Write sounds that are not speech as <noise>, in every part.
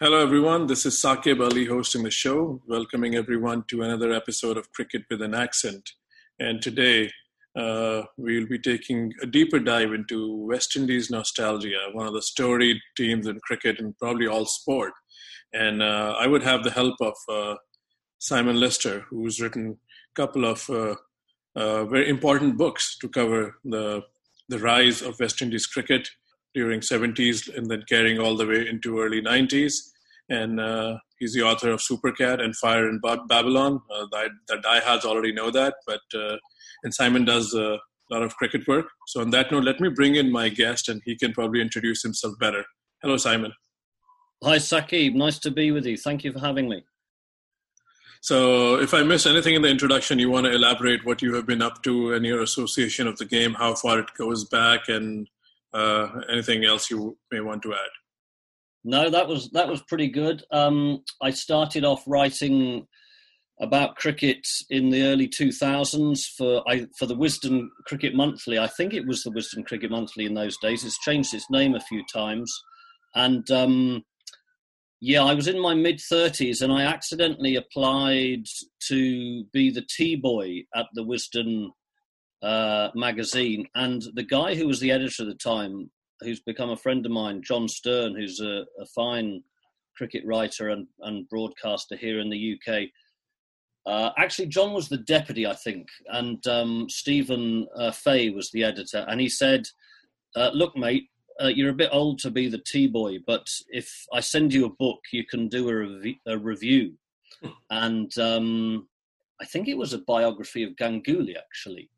Hello, everyone. This is Saqib Ali hosting the show, welcoming everyone to another episode of Cricket with an Accent. And today, uh, we'll be taking a deeper dive into West Indies nostalgia, one of the storied teams in cricket and probably all sport. And uh, I would have the help of uh, Simon Lister, who's written a couple of uh, uh, very important books to cover the the rise of West Indies cricket during 70s and then carrying all the way into early 90s. And uh, he's the author of Super Cat and Fire in Babylon. Uh, the, the diehards already know that, but uh, and Simon does a lot of cricket work. So on that note, let me bring in my guest, and he can probably introduce himself better. Hello, Simon. Hi, Saqib. Nice to be with you. Thank you for having me. So, if I miss anything in the introduction, you want to elaborate what you have been up to and your association of the game, how far it goes back, and uh, anything else you may want to add? No, that was that was pretty good. Um, I started off writing about cricket in the early 2000s for I, for the Wisden Cricket Monthly. I think it was the Wisden Cricket Monthly in those days. It's changed its name a few times, and um, yeah, I was in my mid 30s and I accidentally applied to be the T boy at the Wisden uh, magazine. And the guy who was the editor at the time, who's become a friend of mine, John Stern, who's a, a fine cricket writer and, and broadcaster here in the UK. Uh, actually, John was the deputy, I think, and um, Stephen uh, Fay was the editor. And he said, uh, Look, mate, uh, you're a bit old to be the T boy, but if I send you a book, you can do a, rev- a review. and um, I think it was a biography of Ganguly, actually.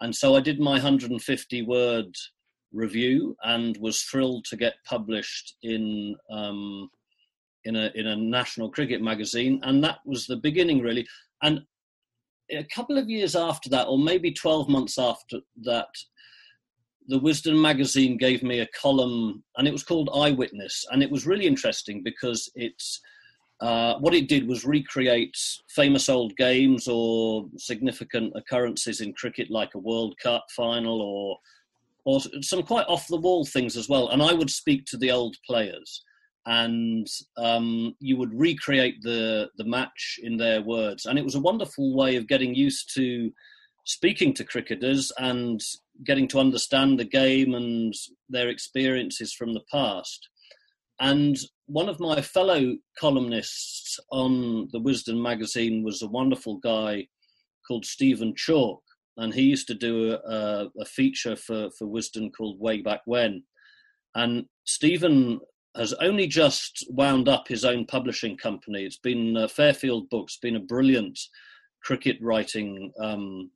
And so I did my 150 word review and was thrilled to get published in um, in a in a national cricket magazine, and that was the beginning really. And a couple of years after that, or maybe 12 months after that, the Wisden magazine gave me a column, and it was called Eyewitness, and it was really interesting because it's uh, what it did was recreate famous old games or significant occurrences in cricket, like a World Cup final or or some quite off the wall things as well. And I would speak to the old players, and um, you would recreate the the match in their words. And it was a wonderful way of getting used to speaking to cricketers and getting to understand the game and their experiences from the past. And one of my fellow columnists on the Wisden magazine was a wonderful guy called Stephen Chalke, and he used to do a, a, feature for, for Wisden called Way Back When. And Stephen has only just wound up his own publishing company. It's been uh, Fairfield Books, been a brilliant cricket writing um,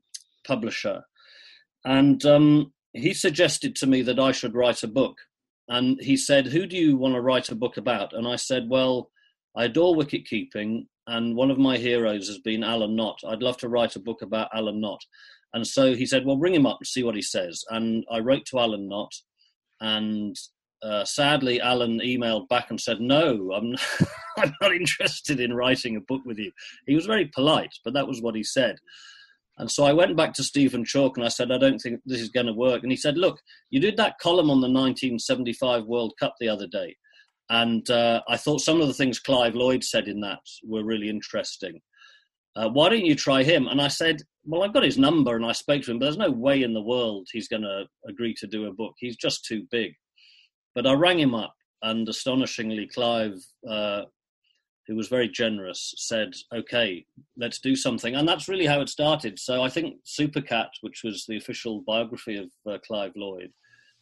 publisher. And um, he suggested to me that I should write a book and he said, "Who do you want to write a book about?" And I said, "Well, I adore wicket keeping, and one of my heroes has been Alan Knott. I'd love to write a book about Alan Knott." And so he said, "Well, ring him up and see what he says." And I wrote to Alan Knott, and uh, sadly, Alan emailed back and said, "No, I'm not, <laughs> I'm not interested in writing a book with you." He was very polite, but that was what he said. And so I went back to Stephen Chalke and I said, I don't think this is going to work. And he said, Look, you did that column on the 1975 World Cup the other day. And uh, I thought some of the things Clive Lloyd said in that were really interesting. Uh, why don't you try him? And I said, Well, I've got his number and I spoke to him, but there's no way in the world he's going to agree to do a book. He's just too big. But I rang him up, and astonishingly, Clive uh, who was very generous, said, "Okay, let's do something," and that's really how it started. So I think Supercat, which was the official biography of uh, Clive Lloyd,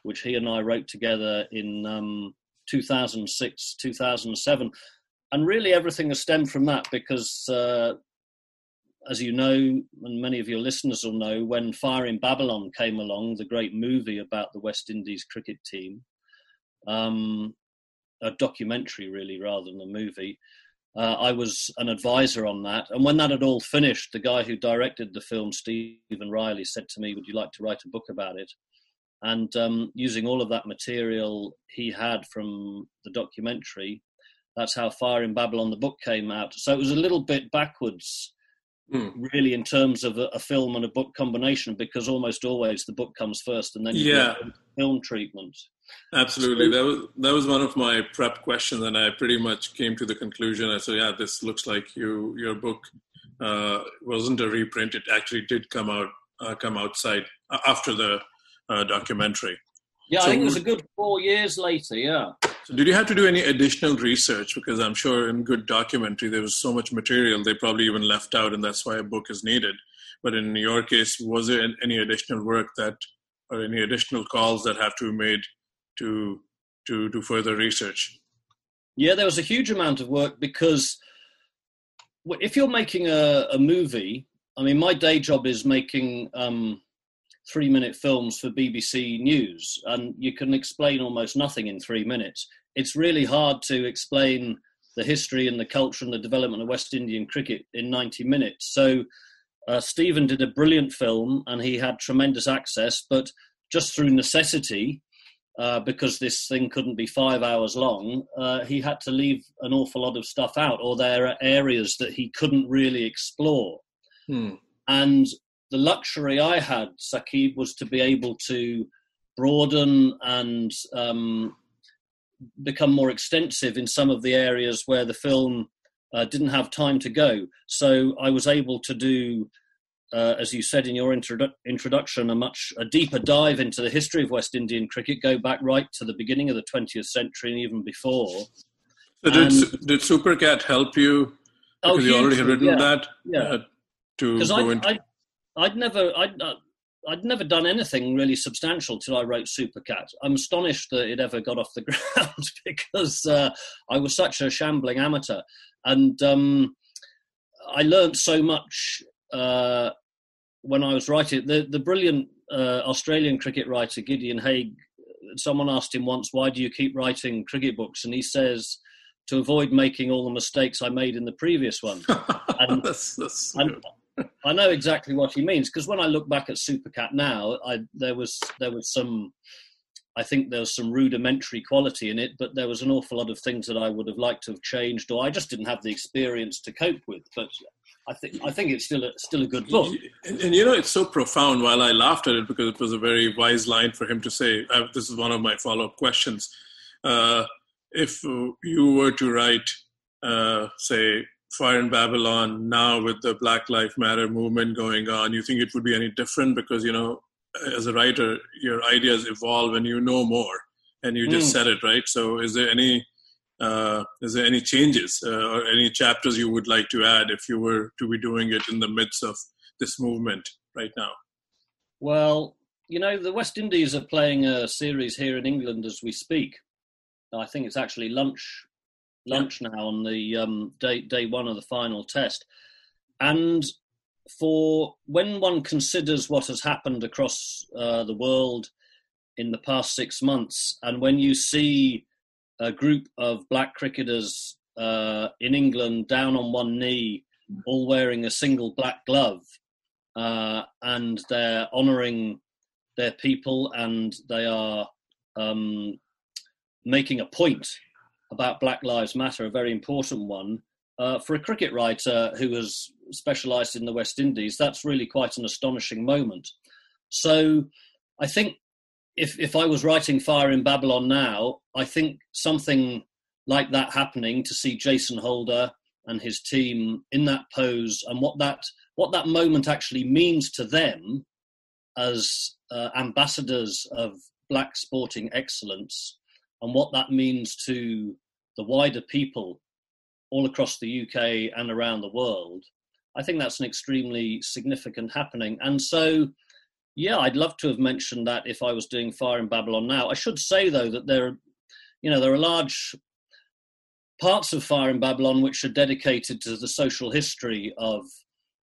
which he and I wrote together in um, 2006, 2007, and really everything has stemmed from that because. Uh, as you know, and many of your listeners will know, when Fire in Babylon came along, the great movie about the West Indies cricket team, um, a documentary really rather than a movie, uh, I was an advisor on that. And when that had all finished, the guy who directed the film, Stevan Riley, said to me, Would you like to write a book about it? And um, using all of that material he had from the documentary, that's how Fire in Babylon, the book, came out. So it was a little bit backwards, mm. really, in terms of a, a, film and a book combination, because almost always the book comes first and then you yeah. film treatment. Absolutely, that was that was one of my prep questions, and I pretty much came to the conclusion. I said, "Yeah, this looks like you your book uh, wasn't a reprint; it actually did come out uh, come outside uh, after the uh, documentary." Yeah, so, I think it was a good four years later. Yeah. So, did you have to do any additional research? Because I'm sure in good documentary there was so much material they probably even left out, and that's why a book is needed. But in your case, was there any additional work that, or any additional calls that have to be made to to do further research? Yeah, there was a huge amount of work because if you're making a, a movie, I mean, my day job is making um, three minute films for BBC News, and you can explain almost nothing in three minutes. It's really hard to explain the history and the culture and the development of West Indian cricket in 90 minutes. So, uh, Stevan did a brilliant film and he had tremendous access, but just through necessity, uh, because this thing couldn't be five hours long, uh, he had to leave an awful lot of stuff out, or there are areas that he couldn't really explore. Hmm. And the luxury I had, Saqib, was to be able to broaden and um, become more extensive in some of the areas where the film uh, didn't have time to go. So I was able to do, uh, as you said in your introdu- introduction, a much a deeper dive into the history of West Indian cricket, go back right to the beginning of the 20th century and even before. So did, did Supercat help you? Oh, because oh, you already had written yeah, that. Yeah. Uh, to go I, into. I, I'd never, I'd, uh, I'd never done anything really substantial till I wrote Supercat. I'm astonished that it ever got off the <laughs> ground because uh, I was such a shambling amateur, and um, I learned so much uh, when I was writing. The the brilliant uh, Australian cricket writer Gideon Haigh. Someone asked him once, "Why do you keep writing cricket books?" And he says, "To avoid making all the mistakes I made in the previous one." <laughs> And, that's, that's and, I know exactly what he means because when I look back at Supercat now, I, there was there was some, I think there was some rudimentary quality in it, but there was an awful lot of things that I would have liked to have changed, or I just didn't have the experience to cope with. But I think I think it's still a, still a good book. And, and, you know, it's so profound. While I laughed at it because it was a very wise line for him to say. Uh, this is one of my follow up questions. Uh, if you were to write, uh, say, Fire in Babylon now with the Black Lives Matter movement going on, you think it would be any different? Because, you know, as a writer, your ideas evolve and you know more. And you just mm. said it, right? So is there any uh, is there any changes uh, or any chapters you would like to add if you were to be doing it in the midst of this movement right now? Well, you know, the West Indies are playing a series here in England as we speak. I think it's actually lunch lunch yeah. now on the um, day day one of the final test, and for when one considers what has happened across uh, the world in the past six months, and when you see a group of black cricketers uh, in England down on one knee, all wearing a single black glove, uh, and they're honouring their people and they are um, making a point about Black Lives Matter, a very important one. Uh, for a cricket writer who has specialised in the West Indies, that's really quite an astonishing moment. So I think if, if I was writing Fire in Babylon now, I think something like that happening to see Jason Holder and his team in that pose and what that what that moment actually means to them as uh, ambassadors of black sporting excellence and what that means to the wider people all across the UK and around the world, I think that's an extremely significant happening. And so, yeah, I'd love to have mentioned that if I was doing Fire in Babylon now. I should say though that there, you know, there are large parts of Fire in Babylon which are dedicated to the social history of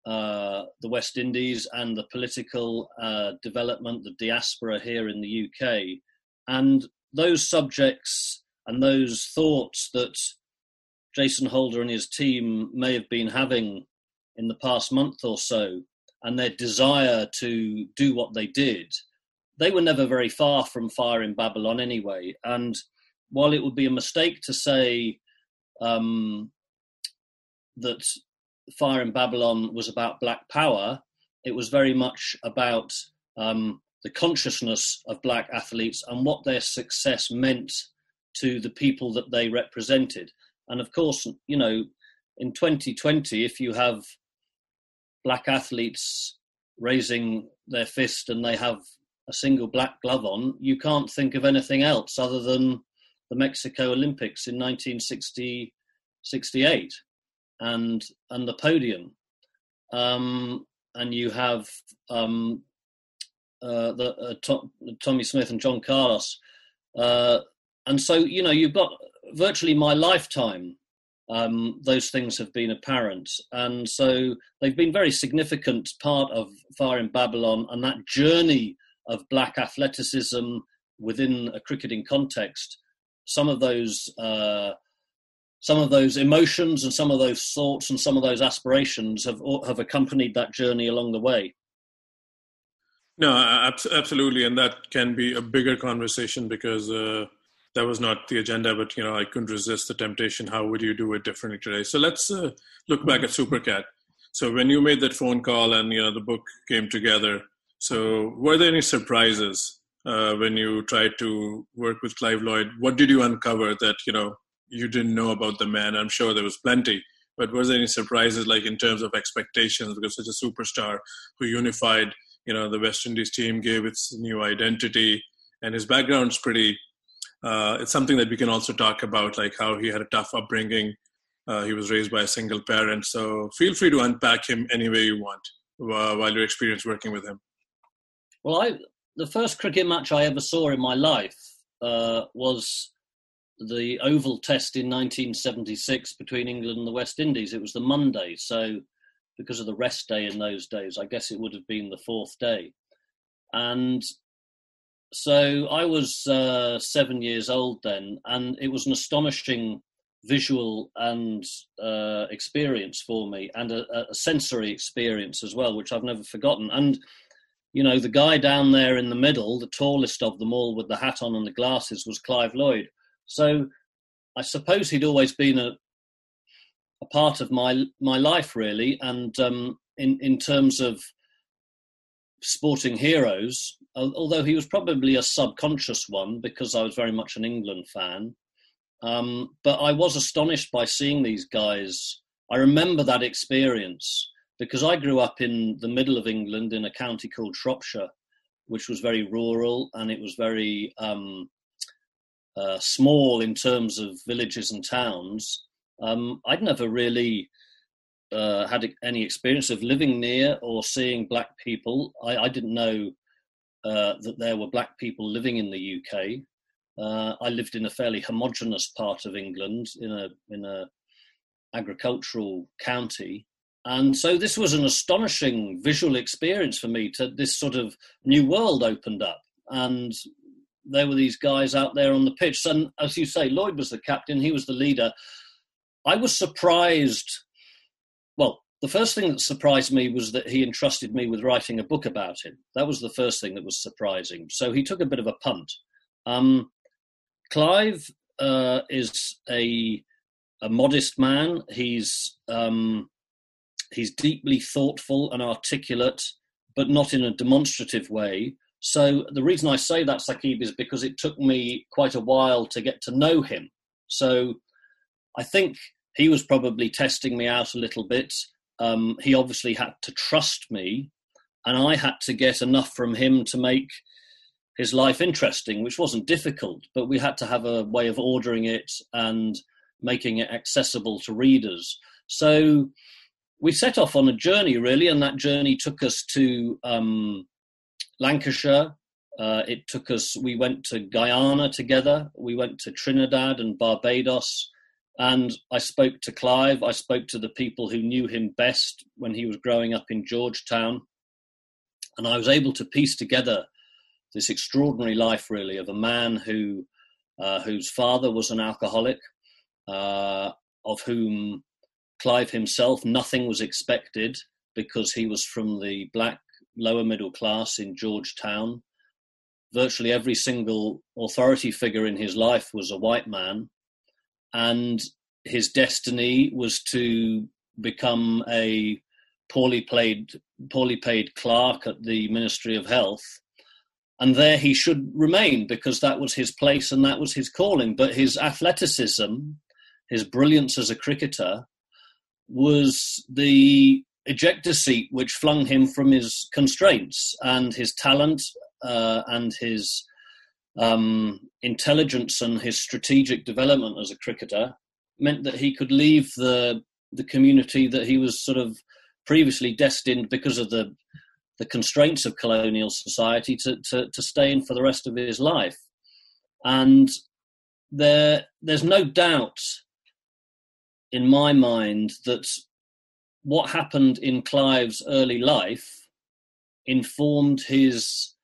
uh, the West Indies and the political uh, development, the diaspora here in the UK, and those subjects and those thoughts that Jason Holder and his team may have been having in the past month or so, and their desire to do what they did, they were never very far from fire in Babylon anyway. And while it would be a mistake to say um, that Fire in Babylon was about black power, it was very much about um, the consciousness of black athletes and what their success meant to the people that they represented. And of course, you know, in 2020, if you have black athletes raising their fist and they have a single black glove on, you can't think of anything else other than the Mexico Olympics in 1968 and and the podium. Um, and you have um, uh, the uh, Tom, Tommie Smith and John Carlos, uh, and so you know you've got virtually my lifetime. Um, those things have been apparent, and so they've been very significant part of Fire in Babylon and that journey of black athleticism within a cricketing context. Some of those uh, some of those emotions and some of those thoughts and some of those aspirations have have accompanied that journey along the way. No, absolutely, and that can be a bigger conversation because uh, that was not the agenda. But you know, I couldn't resist the temptation. How would you do it differently today? So let's uh, look back at Supercat. So when you made that phone call and you know the book came together, so were there any surprises uh, when you tried to work with Clive Lloyd? What did you uncover that you know you didn't know about the man? I'm sure there was plenty, but was there any surprises like in terms of expectations because such a superstar who unified you know the West Indies team gave its new identity, and his background's pretty. Uh, it's something that we can also talk about, like how he had a tough upbringing. Uh, he was raised by a single parent, so feel free to unpack him any way you want uh, while you're experienced working with him. Well, I the first cricket match I ever saw in my life uh, was the Oval Test in 1976 between England and the West Indies. It was the Monday, so because of the rest day in those days, I guess it would have been the fourth day. And so I was uh, seven years old then, and it was an astonishing visual and uh, experience for me, and a, a, sensory experience as well, which I've never forgotten. And you know, the guy down there in the middle, the tallest of them all with the hat on and the glasses, was Clive Lloyd. So I suppose he'd always been a, a part of my my life, really. And um, in in terms of sporting heroes, although he was probably a subconscious one because I was very much an England fan. Um, but I was astonished by seeing these guys. I remember that experience because I grew up in the middle of England in a county called Shropshire, which was very rural and it was very um, uh, small in terms of villages and towns. Um, I'd never really uh, had any experience of living near or seeing black people. I, I didn't know uh, that there were black people living in the UK. Uh, I lived in a fairly homogenous part of England in a in a agricultural county, and so this was an astonishing visual experience for me to this sort of new world opened up. And there were these guys out there on the pitch. And as you say, Lloyd was the captain, he was the leader. I was surprised. Well, the first thing that surprised me was that he entrusted me with writing a book about him. That was the first thing that was surprising. So he took a bit of a punt. Um, Clive uh, is a a modest man. He's um, He's deeply thoughtful and articulate, but not in a demonstrative way. So the reason I say that, Saqib, is because it took me quite a while to get to know him. So I think he was probably testing me out a little bit. Um, he obviously had to trust me, and I had to get enough from him to make his life interesting, which wasn't difficult, but we had to have a way of ordering it and making it accessible to readers. So we set off on a journey really, and that journey took us to um, Lancashire. Uh, it took us. We went to Guyana together. We went to Trinidad and Barbados, and I spoke to Clive. I spoke to the people who knew him best when he was growing up in Georgetown, and I was able to piece together this extraordinary life, really, of a man who uh, whose father was an alcoholic, uh, of whom Clive himself, nothing was expected because he was from the black lower middle class in Georgetown. Virtually every single authority figure in his life was a white man, and his destiny was to become a poorly paid, poorly paid clerk at the Ministry of Health. and there he should remain because that was his place and that was his calling. But his athleticism, his brilliance as a cricketer, was the ejector seat which flung him from his constraints and his talent uh, and his um, intelligence and his strategic development as a cricketer meant that he could leave the the community that he was sort of previously destined because of the the constraints of colonial society to, to, to stay in for the rest of his life. And there there's no doubt in my mind that what happened in Clive's early life informed his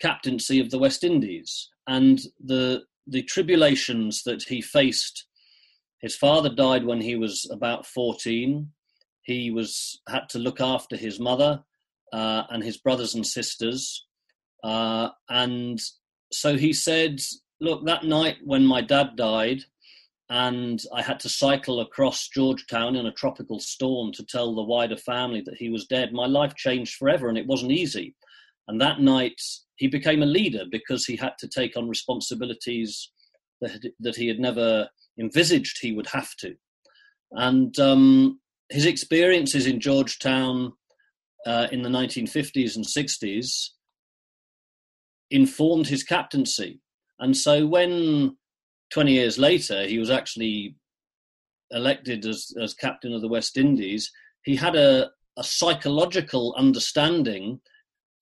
captaincy of the West Indies and the the tribulations that he faced. His father died when he was about 14. He was had to look after his mother uh, and his brothers and sisters. Uh, and so he said, Look, that night when my dad died, and I had to cycle across Georgetown in a tropical storm to tell the wider family that he was dead, my life changed forever, and it wasn't easy. And that night, he became a leader because he had to take on responsibilities that, that he had never envisaged he would have to. And um, his experiences in Georgetown uh, in the 1950s and 60s informed his captaincy. And so when 20 years later he was actually elected as, as captain of the West Indies, he had a, a psychological understanding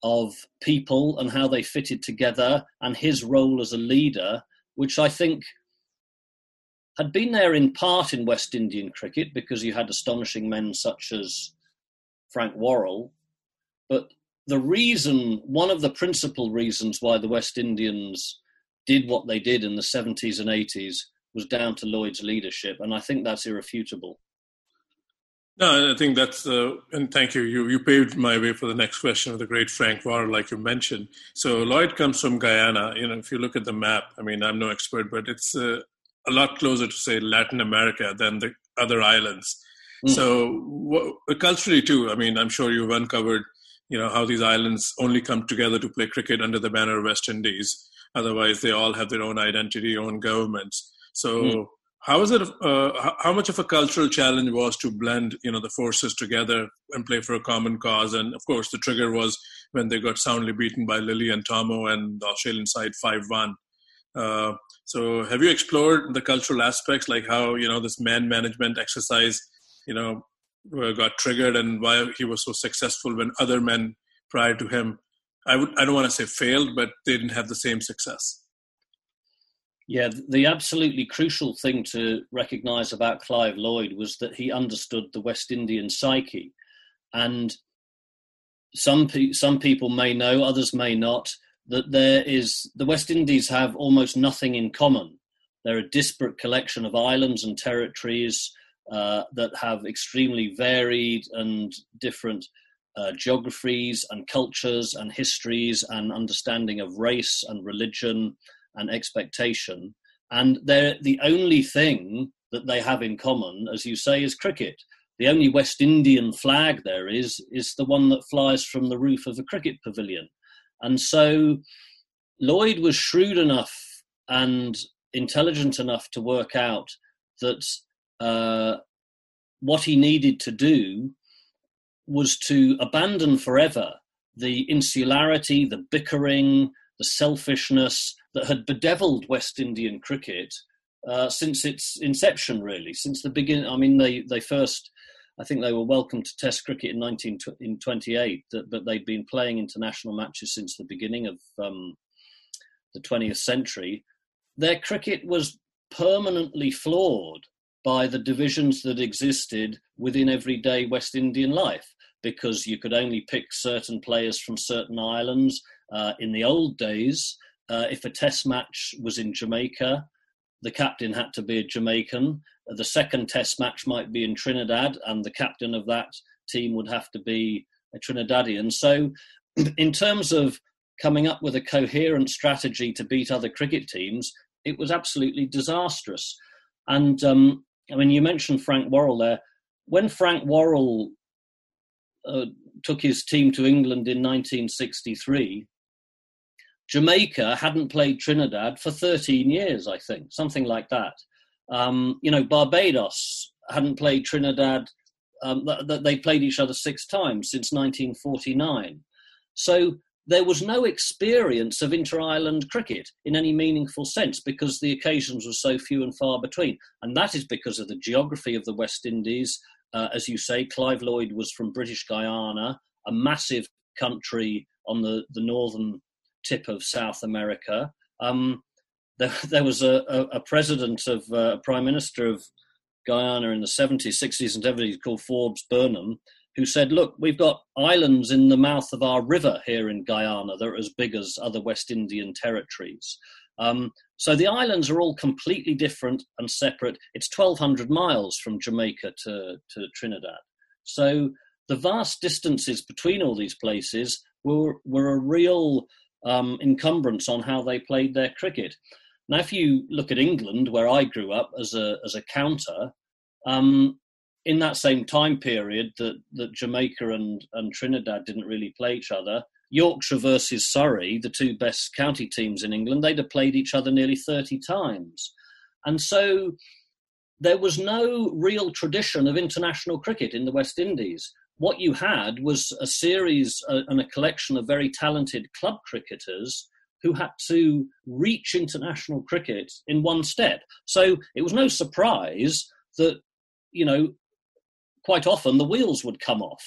of people and how they fitted together and his role as a leader, which I think had been there in part in West Indian cricket because you had astonishing men such as Frank Worrell. But the reason, one of the principal reasons why the West Indians did what they did in the 70s and 80s was down to Lloyd's leadership. And I think that's irrefutable. No, I think that's, uh, and thank you. You you paved my way for the next question of the great Frank Worrell, like you mentioned. So Lloyd comes from Guyana. You know, if you look at the map, I mean, I'm no expert, but it's uh, a lot closer to say Latin America than the other islands. Mm. So culturally too, I mean, I'm sure you've uncovered, you know, how these islands only come together to play cricket under the banner of West Indies. Otherwise, they all have their own identity, own governments. So. Mm how is it? Uh, how much of a cultural challenge was to blend, you know, the forces together and play for a common cause? And of course, the trigger was when they got soundly beaten by Lillee and Thommo and the Australian side five-one. Uh, so, have you explored the cultural aspects, like how you know this man management exercise, you know, uh, got triggered and why he was so successful when other men prior to him, I would I don't want to say failed, but they didn't have the same success. Yeah, the absolutely crucial thing to recognise about Clive Lloyd was that he understood the West Indian psyche, and some pe- some people may know, others may not, that there is the West Indies have almost nothing in common. They're a disparate collection of islands and territories uh, that have extremely varied and different uh, geographies and cultures and histories and understanding of race and religion and expectation. And they're the only thing that they have in common, as you say, is cricket. The only West Indian flag there is is the one that flies from the roof of a cricket pavilion. And so Lloyd was shrewd enough and intelligent enough to work out that uh, what he needed to do was to abandon forever the insularity, the bickering, the selfishness that had bedeviled West Indian cricket uh, since its inception, really, since the beginning. I mean, they, they first, I think they were welcomed to Test cricket in 1928, but they'd been playing international matches since the beginning of um, the 20th century. Their cricket was permanently flawed by the divisions that existed within everyday West Indian life because you could only pick certain players from certain islands uh, in the old days, uh, if a test match was in Jamaica, the captain had to be a Jamaican. The second test match might be in Trinidad, and the captain of that team would have to be a Trinidadian. So, <clears throat> in terms of coming up with a coherent strategy to beat other cricket teams, it was absolutely disastrous. And um, I mean, you mentioned Frank Worrell there. When Frank Worrell uh, took his team to England in 1963, Jamaica hadn't played Trinidad for 13 years, I think, something like that. Um, you know, Barbados hadn't played Trinidad. Um, th- they played each other six times since 1949. So there was no experience of inter island cricket in any meaningful sense because the occasions were so few and far between. And that is because of the geography of the West Indies. Uh, as you say, Clive Lloyd was from British Guyana, a massive country on the, the northern tip of South America. Um, there, <laughs> there, was a, a, a president of, uh, a prime minister of Guyana in the 70s, 60s, and 70s called Forbes Burnham, who said, Look, we've got islands in the mouth of our river here in Guyana that are as big as other West Indian territories. Um, so the islands are all completely different and separate. It's 1,200 miles from Jamaica to, to Trinidad. So the vast distances between all these places were, were a real um, encumbrance on how they played their cricket. Now, if you look at England, where I grew up as a, as a counter, um, in that same time period that, that Jamaica and, and Trinidad didn't really play each other, Yorkshire versus Surrey, the two best county teams in England, they'd have played each other nearly 30 times. And so there was no real tradition of international cricket in the West Indies. What you had was a series uh, and a collection of very talented club cricketers who had to reach international cricket in one step. So it was no surprise that, you know, quite often the wheels would come off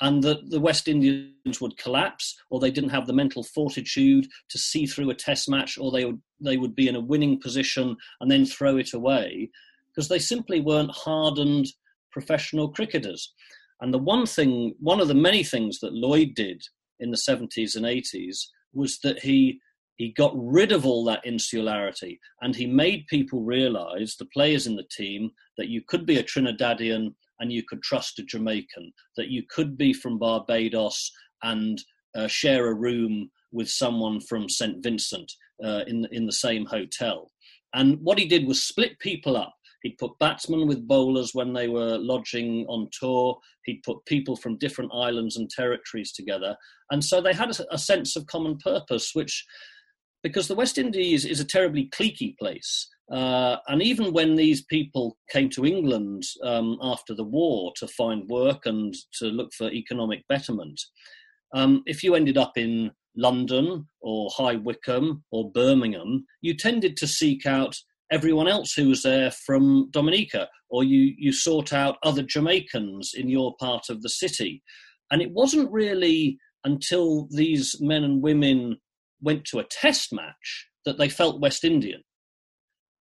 and that the West Indians would collapse, or they didn't have the mental fortitude to see through a test match, or they would they would be in a winning position and then throw it away, because they simply weren't hardened professional cricketers. And the one thing, one of the many things that Lloyd did in the 70s and 80s was that he he got rid of all that insularity and he made people realize the players in the team that you could be a Trinidadian and you could trust a Jamaican, that you could be from Barbados and uh, share a room with someone from St. Vincent uh, in, in the same hotel. And what he did was split people up. He'd put batsmen with bowlers when they were lodging on tour. He'd put people from different islands and territories together. And so they had a, a sense of common purpose, which, because the West Indies is a terribly cliquey place, uh, and even when these people came to England um, after the war to find work and to look for economic betterment, um, if you ended up in London or High Wycombe or Birmingham, you tended to seek out everyone else who was there from Dominica, or you, you sought out other Jamaicans in your part of the city. And it wasn't really until these men and women went to a test match that they felt West Indian.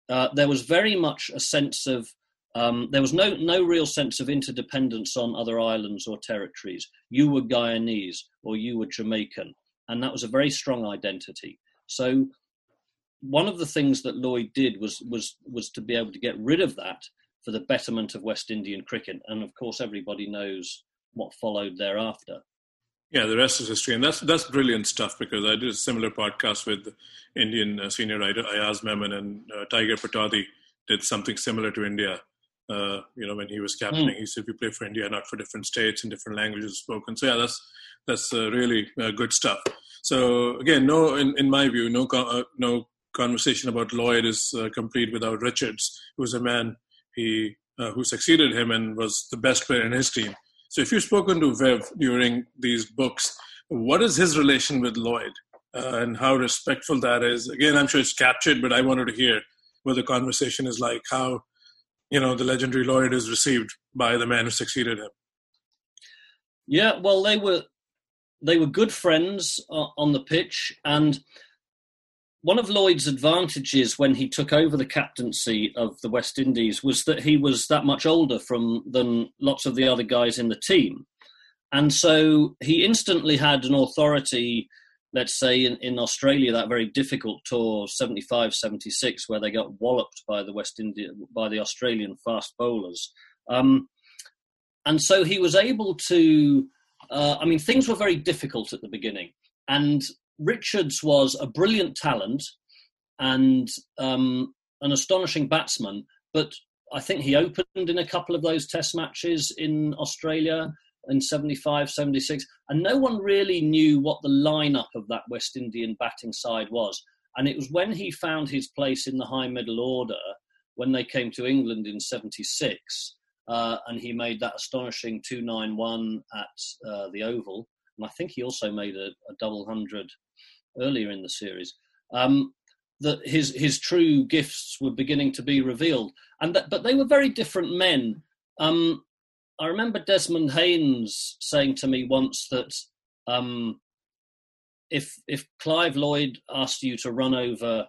Uh, there was very much a sense of um, there was no no real sense of interdependence on other islands or territories. You were Guyanese or you were Jamaican, and that was a very strong identity. So one of the things that Lloyd did was was was to be able to get rid of that for the betterment of West Indian cricket, and of course everybody knows what followed thereafter. Yeah, the rest is history, and that's that's brilliant stuff. Because I did a similar podcast with Indian uh, senior writer Ayaz Memon and uh, Tiger Pataudi did something similar to India. Uh, you know, when he was captaining, mm. he said we play for India, not for different states and different languages spoken. So yeah, that's that's uh, really uh, good stuff. So again, no, in, in my view, no uh, no conversation about Lloyd is complete without Richards, who was a man he who succeeded him and was the best player in his team. So if you've spoken to Viv during these books, what is his relation with Lloyd uh, and how respectful that is? Again, I'm sure it's captured, but I wanted to hear what the conversation is like, how you know the legendary Lloyd is received by the man who succeeded him. Yeah, well, they were they were good friends uh, on the pitch, and one of Lloyd's advantages when he took over the captaincy of the West Indies was that he was that much older from than lots of the other guys in the team. And so he instantly had an authority, let's say in, in Australia, that very difficult tour 75 76, where they got walloped by the West India, by the Australian fast bowlers. Um, and so he was able to, uh, I mean, things were very difficult at the beginning. And Richards was a brilliant talent and um, an astonishing batsman, but I think he opened in a couple of those test matches in Australia. in 75, 76, and no one really knew what the lineup of that West Indian batting side was. And it was when he found his place in the high middle order when they came to England in 76, uh, and he made that astonishing 291 at uh, the Oval. And I think he also made a, a double hundred earlier in the series. Um, that his his true gifts were beginning to be revealed, and that, but they were very different men. Um, I remember Desmond Haynes saying to me once that um, if if Clive Lloyd asked you to run over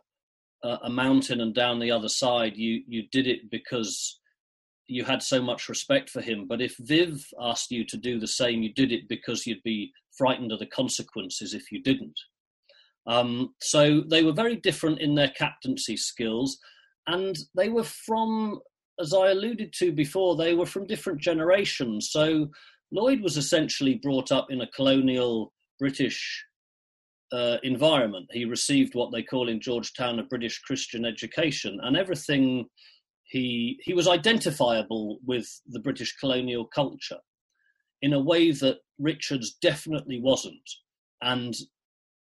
a, a mountain and down the other side, you you did it because you had so much respect for him. But if Viv asked you to do the same, you did it because you'd be frightened of the consequences if you didn't. Um, so they were very different in their captaincy skills, and they were from, as I alluded to before, they were from different generations. So Lloyd was essentially brought up in a colonial British uh, environment. He received what they call in Georgetown a British Christian education, and everything he he was identifiable with the British colonial culture in a way that Richards definitely wasn't, and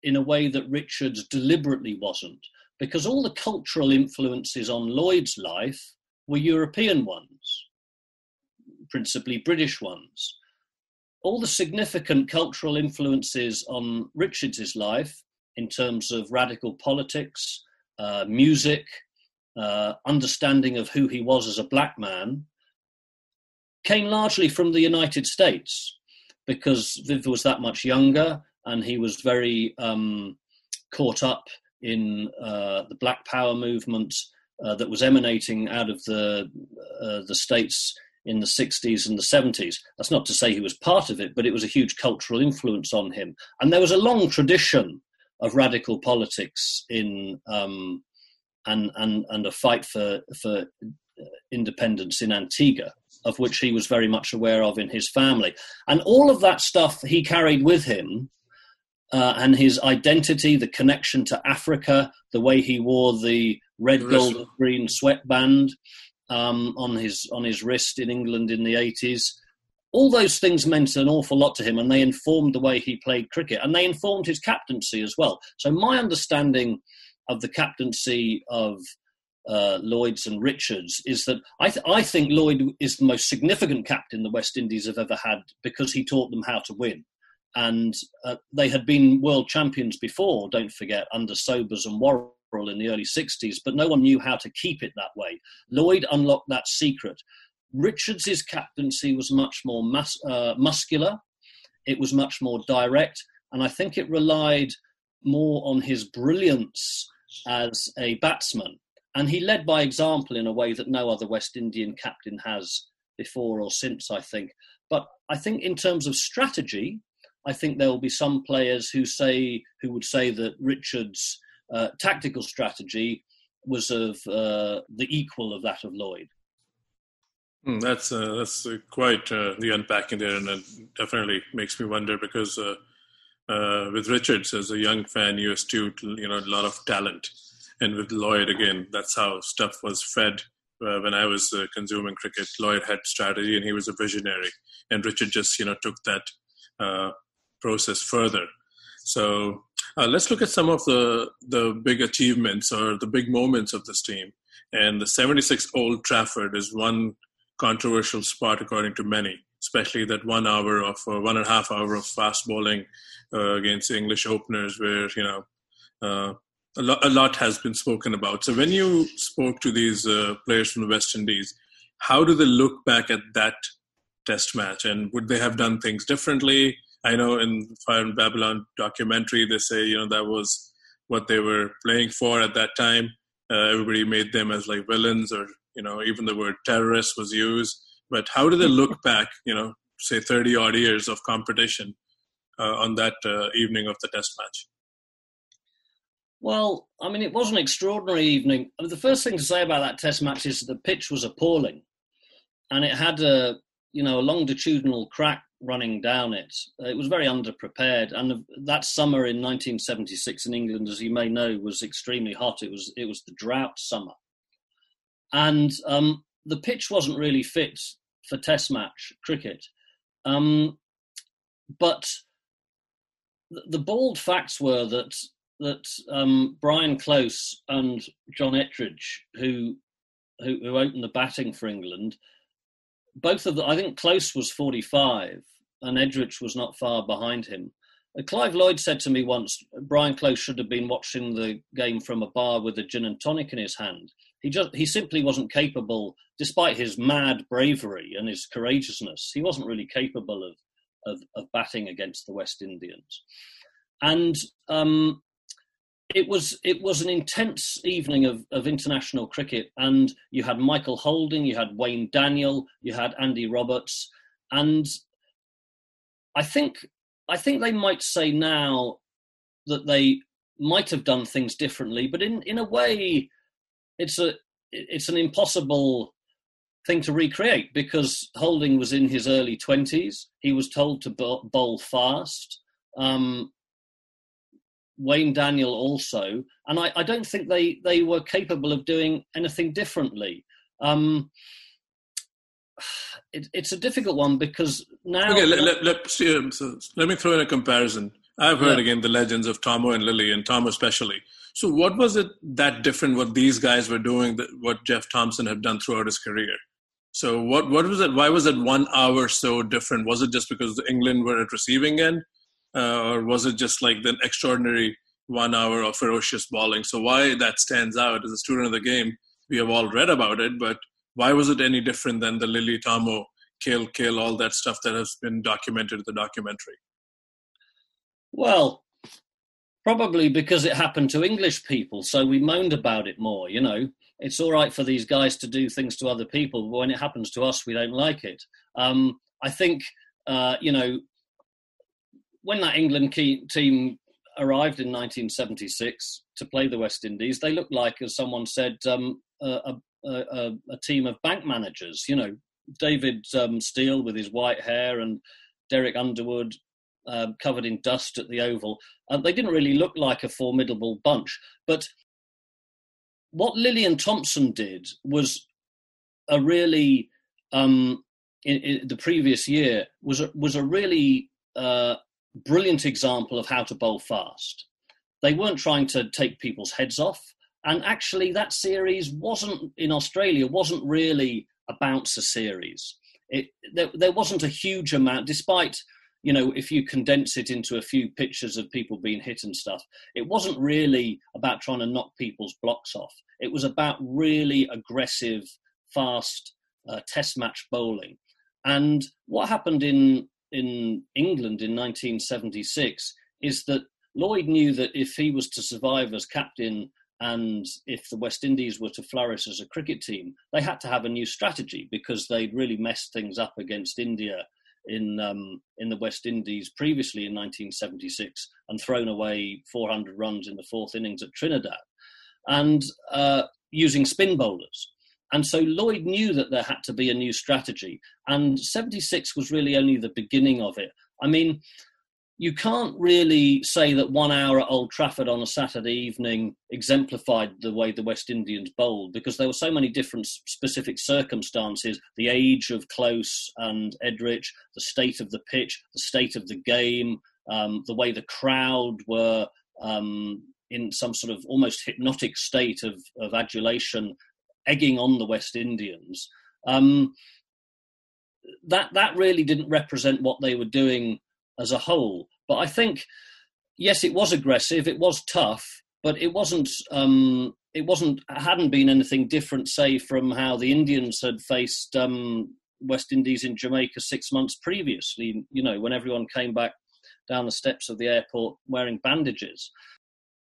in a way that Richards deliberately wasn't, because all the cultural influences on Lloyd's life were European ones, principally British ones. All the significant cultural influences on Richards's life in terms of radical politics, uh, music, uh, understanding of who he was as a black man, came largely from the United States because Viv was that much younger and he was very um, caught up in uh, the Black Power movement uh, that was emanating out of the uh, the states in the 60s and the 70s. That's not to say he was part of it, but it was a huge cultural influence on him. And there was a long tradition of radical politics in um, and and and a fight for for independence in Antigua, of which he was very much aware of in his family. And all of that stuff he carried with him uh, and his identity, the connection to Africa, the way he wore the red, gold, and green sweatband um, on his on his wrist in England in the eighties. All those things meant an awful lot to him, and they informed the way he played cricket, and they informed his captaincy as well. So my understanding of the captaincy of uh, Lloyd's and Richards is that I, th- I think Lloyd is the most significant captain the West Indies have ever had because he taught them how to win and uh, they had been world champions before, don't forget, under Sobers and Worrell in the early 60s, but no one knew how to keep it that way. Lloyd unlocked that secret. Richards's captaincy was much more mus- uh, muscular, it was much more direct, and I think it relied more on his brilliance as a batsman. And he led by example in a way that no other West Indian captain has before or since, I think. But I think in terms of strategy, I think there will be some players who say who would say that Richards' uh, tactical strategy was of uh, the equal of that of Lloyd. Mm, that's uh, that's uh, quite uh, the unpacking there, and it definitely makes me wonder because uh, with Richards as a young fan, you astute, you know, a lot of talent, and with Lloyd again, that's how stuff was fed. when I was consuming cricket, Lloyd had strategy, and he was a visionary, and Richard just you know took that process further. So uh, let's look at some of the the big achievements or the big moments of this team. And the 76 Old Trafford is one controversial spot, according to many, especially that one hour of one and a half hour of fast bowling uh, against English openers, where you know uh, a, lot, a lot has been spoken about. So when you spoke to these uh, players from the West Indies, how do they look back at that test match, and would they have done things differently? I know in Fire in Babylon documentary, they say, you know, that was what they were playing for at that time. Uh, everybody made them as like villains, or, you know, even the word terrorist was used. But how do they look back, you know, say 30 odd years of competition uh, on that uh, evening of the test match? Well, I mean, it was an extraordinary evening. I mean, the first thing to say about that test match is the pitch was appalling. And it had a, you know, a longitudinal crack running down it. It was very underprepared, and that summer in 1976 in England, as you may know, was extremely hot. It was it was the drought summer, and um, the pitch wasn't really fit for Test match cricket. Um, but the bald facts were that that um, Brian Close and John Edrich, who, who, who opened the batting for England, both of the I think Close was 45 and Edrich was not far behind him. Uh, Clive Lloyd said to me once, Brian Close should have been watching the game from a bar with a gin and tonic in his hand. He just he simply wasn't capable, despite his mad bravery and his courageousness. He wasn't really capable of of, of batting against the West Indians. And um, it was it was an intense evening of, of international cricket, and you had Michael Holding, you had Wayne Daniel, you had Andy Roberts, and I think I think they might say now that they might have done things differently, but in in a way, it's a it's an impossible thing to recreate because Holding was in his early twenties. He was told to bowl fast. Um, Wayne Daniel also, and I, I, don't think they they were capable of doing anything differently. Um, it, it's a difficult one because now. Okay, let, let, let, um, so let me throw in a comparison. I've heard yeah. again the legends of Thommo and Lillee, and Tom especially. So, what was it that different? What these guys were doing, that what Jeff Thomson had done throughout his career? So, what what was it? Why was it one hour so different? Was it just because England were at receiving end, uh, or was it just like the extraordinary one hour of ferocious bowling? So, why that stands out as a student of the game? We have all read about it, but why was it any different than the Lillee Thommo kill kill all that stuff that has been documented in the documentary? Well, probably because it happened to English people, so we moaned about it more. You know, it's all right for these guys to do things to other people, but when it happens to us, we don't like it. Um, I think, uh, you know, when that England team arrived in 1976 to play the West Indies, they looked like, as someone said, um, a, a, a, team of bank managers. You know, David um, Steele with his white hair and Derek Underwood uh, covered in dust at the Oval. Uh, they didn't really look like a formidable bunch. But what Lillee and Thomson did was a really um, in, in, the previous year was a, was a really uh, brilliant example of how to bowl fast. They weren't trying to take people's heads off, and actually, that series wasn't in Australia wasn't really a bouncer series. It there, there wasn't a huge amount, despite you know if you condense it into a few pictures of people being hit and stuff. It wasn't really about trying to knock people's blocks off. It was about really aggressive, fast uh, test match bowling. And what happened in in England in 1976 is that Lloyd knew that if he was to survive as captain and if the West Indies were to flourish as a cricket team, they had to have a new strategy because they'd really messed things up against India in um, in the West Indies previously in 1976 and thrown away 400 runs in the fourth innings at Trinidad, and uh, using spin bowlers. And so Lloyd knew that there had to be a new strategy, and 76 was really only the beginning of it. I mean, you can't really say that one hour at Old Trafford on a Saturday evening exemplified the way the West Indians bowled because there were so many different specific circumstances the age of Close and Edrich, the state of the pitch, the state of the game, um, the way the crowd were um, in some sort of almost hypnotic state of, of adulation, egging on the West Indians. Um, that that really didn't represent what they were doing as a whole. But I think, yes, it was aggressive, it was tough, but it wasn't. Um, it wasn't. Hadn't been anything different, say, from how the Indians had faced um, West Indies in Jamaica six months previously. You know, when everyone came back down the steps of the airport wearing bandages.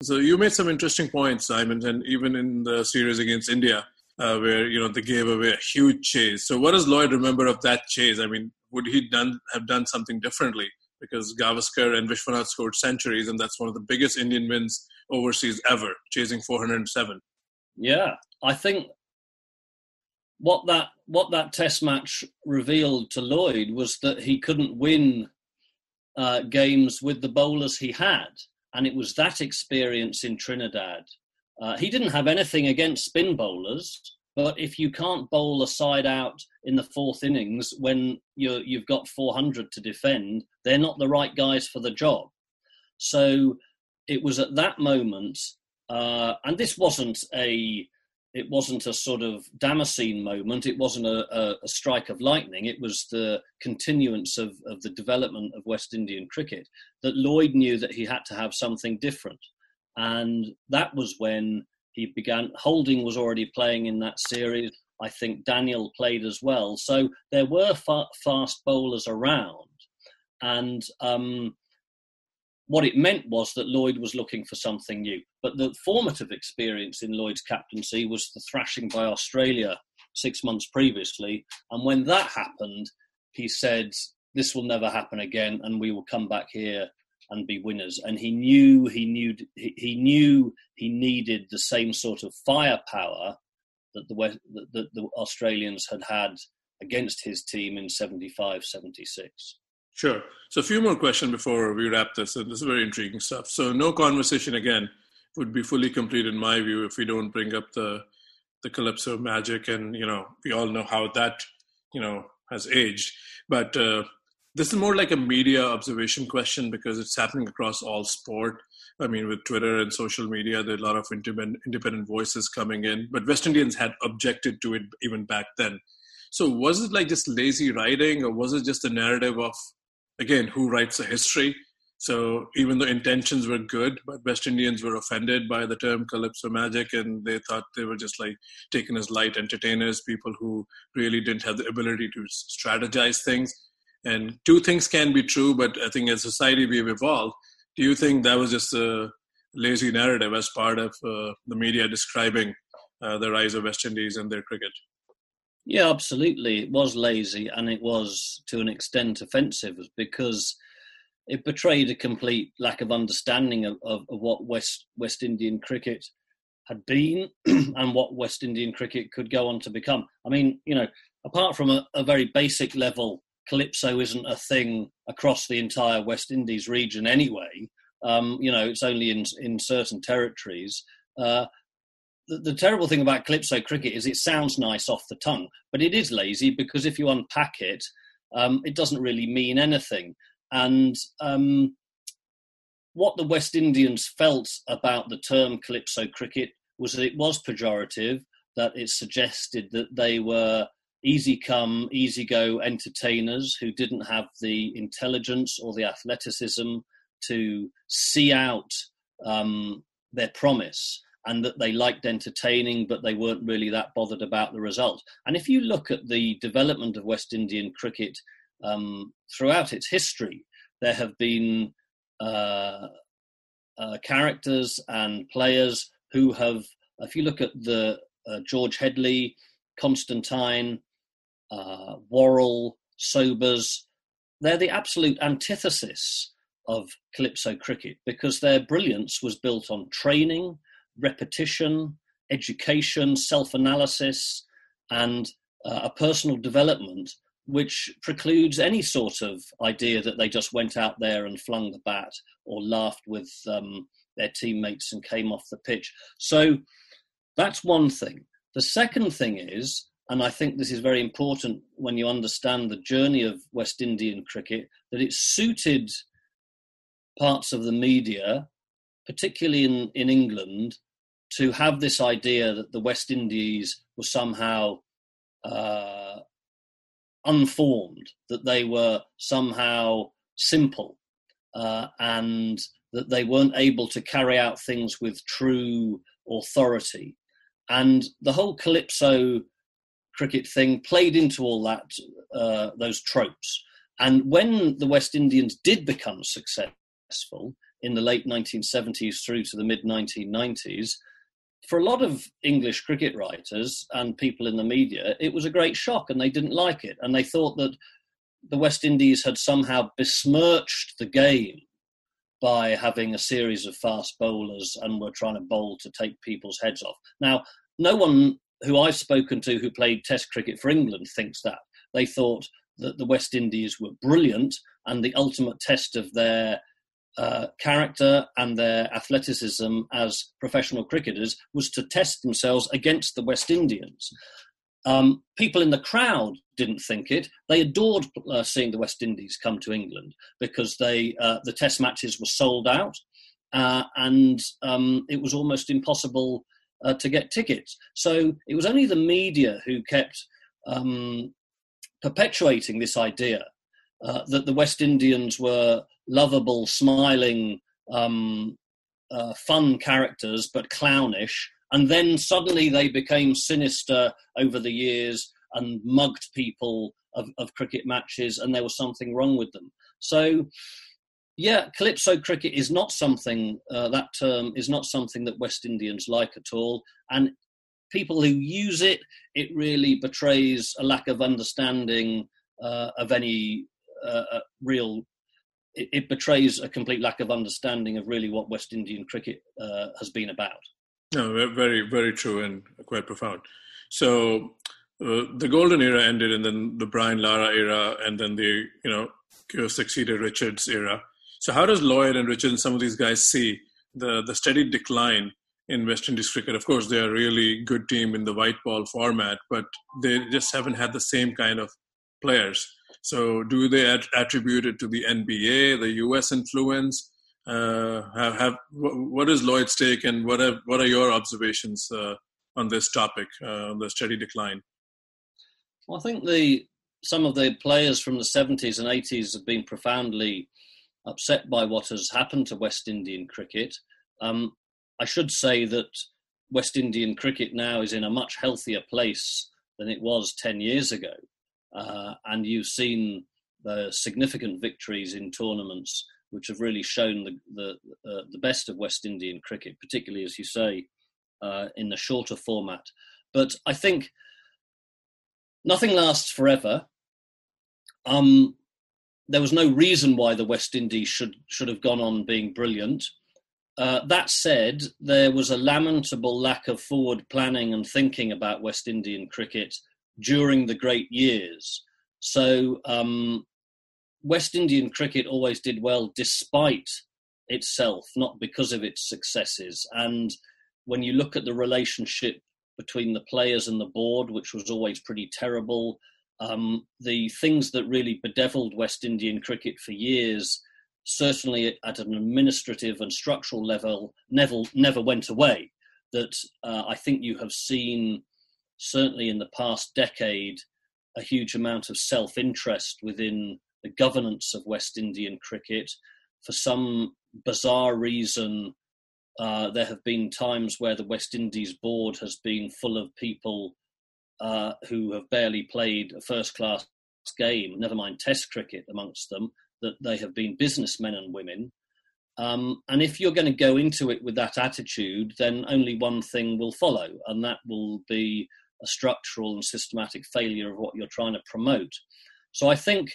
So you made some interesting points, Simon, and even in the series against India, uh, where you know they gave away a huge chase. So what does Lloyd remember of that chase? I mean, would he done have done something differently? Because Gavaskar and Viswanath scored centuries, and that's one of the biggest Indian wins overseas ever, chasing 407. Yeah, I think what that what that Test match revealed to Lloyd was that he couldn't win uh, games with the bowlers he had, and it was that experience in Trinidad. Uh, he didn't have anything against spin bowlers, But if you can't bowl a side out in the fourth innings when you you've got 400 to defend, they're not the right guys for the job. So it was at that moment, uh, and this wasn't a it wasn't a sort of Damascene moment. It wasn't a, a, a, strike of lightning. It was the continuance of, of the development of West Indian cricket that Lloyd knew that he had to have something different. And that was when he began. Holding was already playing in that series. I think Daniel played as well. So there were fa- fast bowlers around. And um, what it meant was that Lloyd was looking for something new. But the formative experience in Lloyd's captaincy was the thrashing by Australia six months previously. And when that happened, he said, This will never happen again, and we will come back here and be winners. And he knew he knew he knew he needed the same sort of firepower that the West, that the Australians had had against his team in 75 76. Sure. So a few more questions before we wrap this. And this is very intriguing stuff. So no conversation again would be fully complete in my view if we don't bring up the the calypso magic and you know we all know how that you know has aged but uh, this is more like a media observation question because it's happening across all sport i mean with twitter and social media there are a lot of independent, voices coming in but west indians had objected to it even back then so was it like just lazy writing or was it just a narrative of again, who writes the history? So even though intentions were good, but West Indians were offended by the term calypso magic, and they thought they were just like taken as light entertainers, people who really didn't have the ability to strategize things. And two things can be true, but I think as society we've evolved. Do you think that was just a lazy narrative as part of uh, the media describing uh, the rise of West Indies and their cricket? Yeah, absolutely. It was lazy and it was to an extent offensive because it betrayed a complete lack of understanding of, of, of what West West Indian cricket had been <clears throat> and what West Indian cricket could go on to become. I mean, you know, apart from a, a very basic level, calypso isn't a thing across the entire West Indies region anyway. Um, you know, it's only in in certain territories. Uh, the, the, terrible thing about calypso cricket is it sounds nice off the tongue, but it is lazy because if you unpack it, um, it doesn't really mean anything. And um, what the West Indians felt about the term calypso cricket was that it was pejorative, that it suggested that they were easy come, easy go entertainers who didn't have the intelligence or the athleticism to see out um, their promise and that they liked entertaining, but they weren't really that bothered about the result. And if you look at the development of West Indian cricket um, throughout its history, there have been uh, uh, characters and players who have, if you look at the uh, George Headley, Constantine, uh, Worrell, Sobers, they're the absolute antithesis of calypso cricket because their brilliance was built on training, repetition, education, self analysis, and uh, a personal development which precludes any sort of idea that they just went out there and flung the bat or laughed with um, their teammates and came off the pitch. So that's one thing. The second thing is, and I think this is very important when you understand the journey of West Indian cricket, that it suited parts of the media, particularly in, in England, to have this idea that the West Indies were somehow uh, unformed, that they were somehow simple, uh, and that they weren't able to carry out things with true authority. And the whole Calypso cricket thing played into all that, uh, those tropes. And when the West Indians did become successful in the late 1970s through to the mid 1990s, for a lot of English cricket writers and people in the media, it was a great shock and they didn't like it. And they thought that the West Indies had somehow besmirched the game by having a series of fast bowlers and were trying to bowl to take people's heads off. Now, no one who I've spoken to who played Test cricket for England thinks that. They thought that the West Indies were brilliant and the ultimate test of their uh, character and their athleticism as professional cricketers was to test themselves against the West Indians. Um, people in the crowd didn't think it. They adored uh, seeing the West Indies come to England because they uh, the Test matches were sold out, uh, and um, it was almost impossible uh, to get tickets. So it was only the media who kept um, perpetuating this idea uh, that the West Indians were lovable, smiling, um, uh, fun characters, but clownish and then suddenly they became sinister over the years and mugged people of, of cricket matches, and there was something wrong with them. So, yeah, calypso cricket is not something uh, that term is not something that West Indians like at all, and people who use it, it really betrays a lack of understanding uh, of any uh, uh real. It, it, betrays a complete lack of understanding of really what West Indian cricket uh, has been about. No, very, very true and quite profound. So uh, the golden era ended, and then the Brian Lara era, and then the you know succeeded Richards era. So how does Lloyd and Richard and some of these guys see the the steady decline in West Indies cricket? Of course, they are a really good team in the white ball format, but they just haven't had the same kind of players. So do they attribute it to the NBA, the US influence? uh, have, have, what is Lloyd's take, and what are what are your observations uh, on this topic, uh, the steady decline? Well, I think the some of the players from the 70s and 80s have been profoundly upset by what has happened to West Indian cricket. Um, I should say that West Indian cricket now is in a much healthier place than it was 10 years ago. Uh, and you've seen the significant victories in tournaments which have really shown the the, uh, the best of West Indian cricket, particularly as you say uh, in the shorter format. But I think nothing lasts forever. Um, there was no reason why the West Indies should should have gone on being brilliant. Uh, that said, there was a lamentable lack of forward planning and thinking about West Indian cricket during the great years. So um, West Indian cricket always did well despite itself, not because of its successes. And when you look at the relationship between the players and the board, which was always pretty terrible, um, the things that really bedeviled West Indian cricket for years, certainly at an administrative and structural level, never never went away. That uh, I think you have seen, certainly in the past decade, a huge amount of self interest within the governance of West Indian cricket. For some bizarre reason, uh, there have been times where the West Indies board has been full of people uh, who have barely played a first class game, never mind Test cricket amongst them, that they have been businessmen and women. Um, and if you're going to go into it with that attitude, then only one thing will follow, and that will be a structural and systematic failure of what you're trying to promote. So I think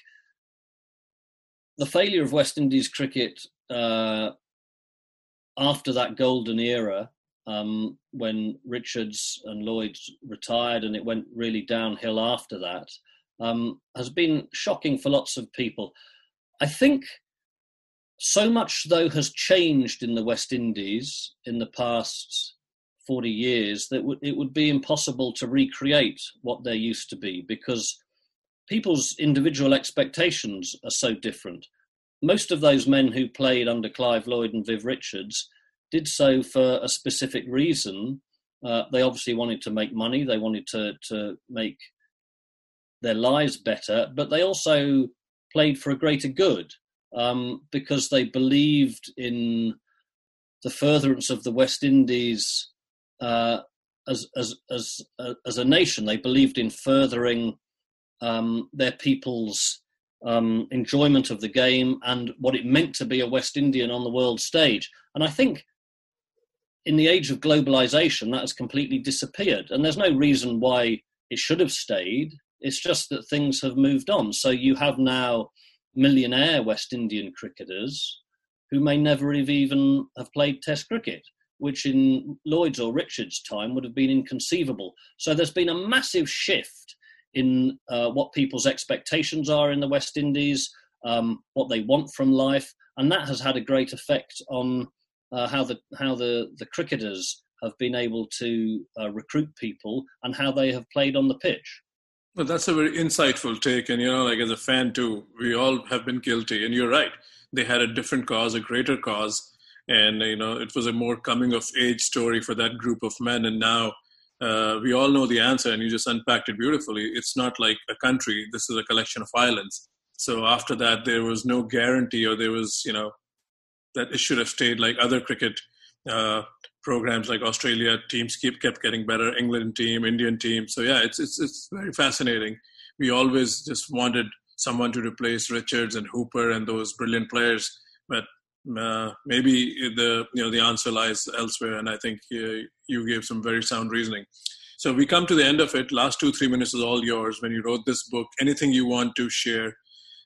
the failure of West Indies cricket uh, after that golden era, um, when Richards and Lloyd retired and it went really downhill after that, um, has been shocking for lots of people. I think so much, though, has changed in the West Indies in the past 40 years that it would be impossible to recreate what there used to be because people's individual expectations are so different. Most of those men who played under Clive Lloyd and Viv Richards did so for a specific reason. Uh, they obviously wanted to make money, they wanted to, to make their lives better, but they also played for a greater good um, because they believed in the furtherance of the West Indies uh, as as as uh, as a nation. They believed in furthering um, their people's um, enjoyment of the game and what it meant to be a West Indian on the world stage. And I think in the age of globalization, that has completely disappeared. And there's no reason why it should have stayed. It's just that things have moved on. So you have now millionaire West Indian cricketers who may never have even have played Test cricket, which in Lloyd's or Richards' time would have been inconceivable. So there's been a massive shift in uh, what people's expectations are in the West Indies, um, what they want from life, and that has had a great effect on uh, how the how the the cricketers have been able to uh, recruit people and how they have played on the pitch. Well, that's a very insightful take, and you know, like as a fan too, we all have been guilty. And you're right; they had a different cause, a greater cause, and you know, it was a more coming of age story for that group of men. And now uh, we all know the answer, and you just unpacked it beautifully. It's not like a country; this is a collection of islands. So after that, there was no guarantee, or there was, you know, that it should have stayed like other cricket uh, programs like Australia teams keep kept getting better, England team, Indian team. So yeah, it's it's it's very fascinating. We always just wanted someone to replace Richards and Hooper and those brilliant players, but uh, maybe the you know the answer lies elsewhere. And I think uh, you gave some very sound reasoning. So we come to the end of it. Last two three minutes is all yours. When you wrote this book, anything you want to share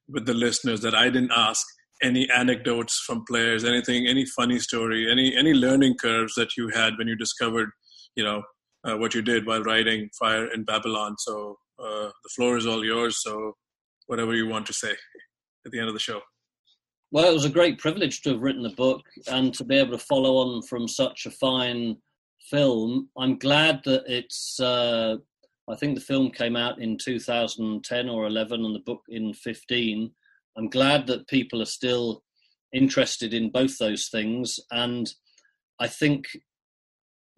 with the listeners that I didn't ask? Any anecdotes from players anything any funny story any any learning curves that you had when you discovered you know uh, what you did while writing fire in babylon? So uh, the floor is all yours. So whatever you want to say at the end of the show. Well it was a great privilege to have written the book and to be able to follow on from such a fine film. I'm glad that it's uh, i think the film came out in 2010 or 11 and the book in 15 I'm glad that people are still interested in both those things, and I think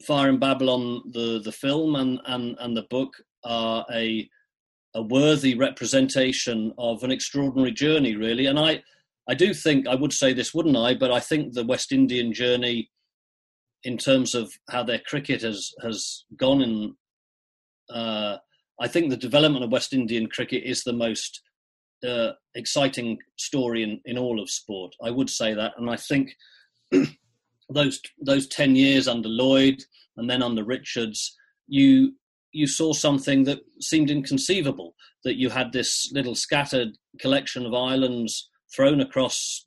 Fire in Babylon, the the film and and and the book are a a worthy representation of an extraordinary journey, really. And I I do think I would say this, wouldn't I? But I think the West Indian journey, in terms of how their cricket has has gone in. Uh, I think the development of West Indian cricket is the most uh, exciting story in, in all of sport. I would say that, and I think <clears throat> those those ten years under Lloyd and then under Richards, you you saw something that seemed inconceivable. That you had this little scattered collection of islands thrown across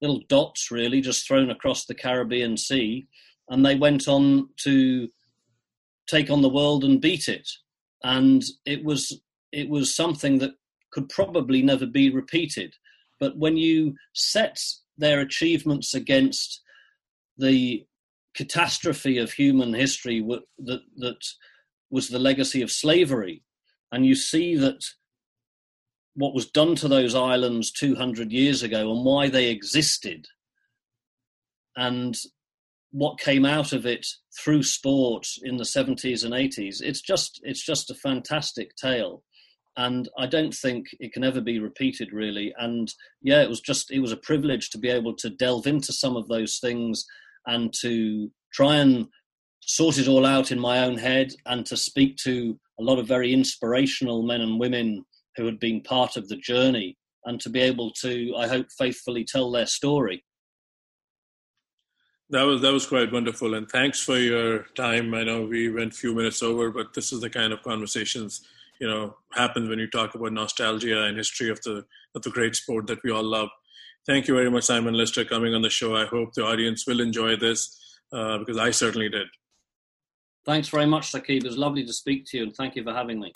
little dots, really, just thrown across the Caribbean Sea, and they went on to take on the world and beat it. And it was it was something that could probably never be repeated. But when you set their achievements against the catastrophe of human history that, that was the legacy of slavery, and you see that what was done to those islands 200 years ago and why they existed, and what came out of it through sport in the 70s and 80s, it's just it's just a fantastic tale and I don't think it can ever be repeated really. And yeah, it was just it was a privilege to be able to delve into some of those things and to try and sort it all out in my own head and to speak to a lot of very inspirational men and women who had been part of the journey and to be able to I hope faithfully tell their story. That was that was quite wonderful, and thanks for your time. I know we went a few minutes over, but this is the kind of conversations you know happens when you talk about nostalgia and history of the of the great sport that we all love. Thank you very much, Simon Lister, coming on the show. I hope the audience will enjoy this uh, because I certainly did. Thanks very much, Saqib. It was lovely to speak to you, and thank you for having me.